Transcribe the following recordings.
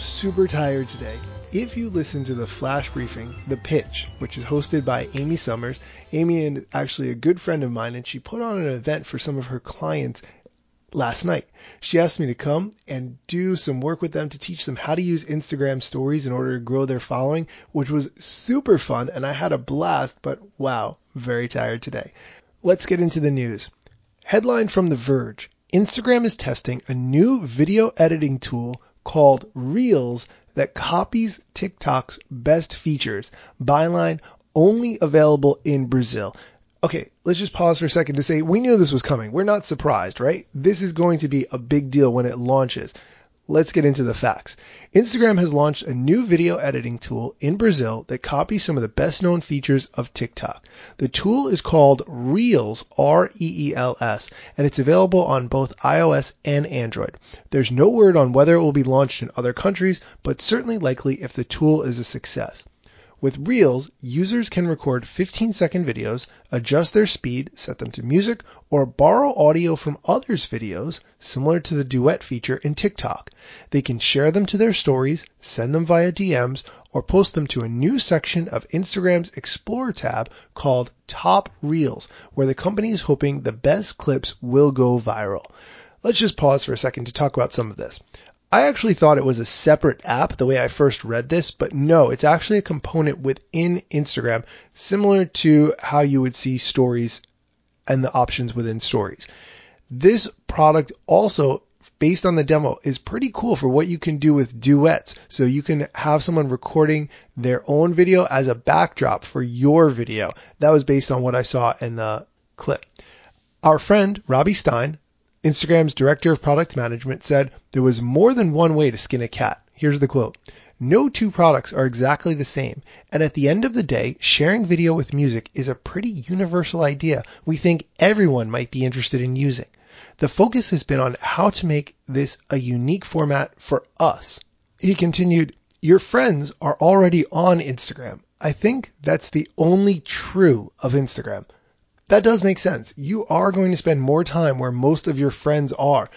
super tired today. If you listen to the flash briefing, The Pitch, which is hosted by Amy Summers, Amy is actually a good friend of mine, and she put on an event for some of her clients last night. She asked me to come and do some work with them to teach them how to use Instagram stories in order to grow their following, which was super fun and I had a blast, but wow, very tired today. Let's get into the news. Headline from The Verge. Instagram is testing a new video editing tool called Reels that copies TikTok's best features. Byline only available in Brazil. Okay, let's just pause for a second to say we knew this was coming. We're not surprised, right? This is going to be a big deal when it launches. Let's get into the facts. Instagram has launched a new video editing tool in Brazil that copies some of the best known features of TikTok. The tool is called Reels, R-E-E-L-S, and it's available on both iOS and Android. There's no word on whether it will be launched in other countries, but certainly likely if the tool is a success. With Reels, users can record 15 second videos, adjust their speed, set them to music, or borrow audio from others' videos, similar to the duet feature in TikTok. They can share them to their stories, send them via DMs, or post them to a new section of Instagram's Explore tab called Top Reels, where the company is hoping the best clips will go viral. Let's just pause for a second to talk about some of this. I actually thought it was a separate app the way I first read this, but no, it's actually a component within Instagram, similar to how you would see stories and the options within stories. This product also based on the demo is pretty cool for what you can do with duets. So you can have someone recording their own video as a backdrop for your video. That was based on what I saw in the clip. Our friend Robby Stein, Instagram's director of product management said there was more than one way to skin a cat. Here's the quote. No two products are exactly the same, and at the end of the day, sharing video with music is a pretty universal idea we think everyone might be interested in using. The focus has been on how to make this a unique format for us. He continued, your friends are already on Instagram. I think that's the only true of Instagram. That does make sense. You are going to spend more time where most of your friends are.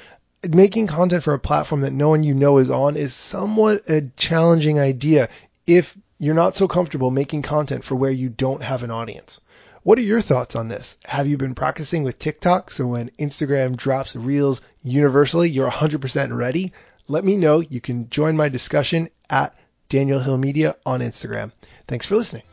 Making content for a platform that no one you know is on is somewhat a challenging idea if you're not so comfortable making content for where you don't have an audience. What are your thoughts on this? Have you been practicing with TikTok so when Instagram drops reels universally, you're 100% ready? Let me know. You can join my discussion at Daniel Hill Media on Instagram. Thanks for listening.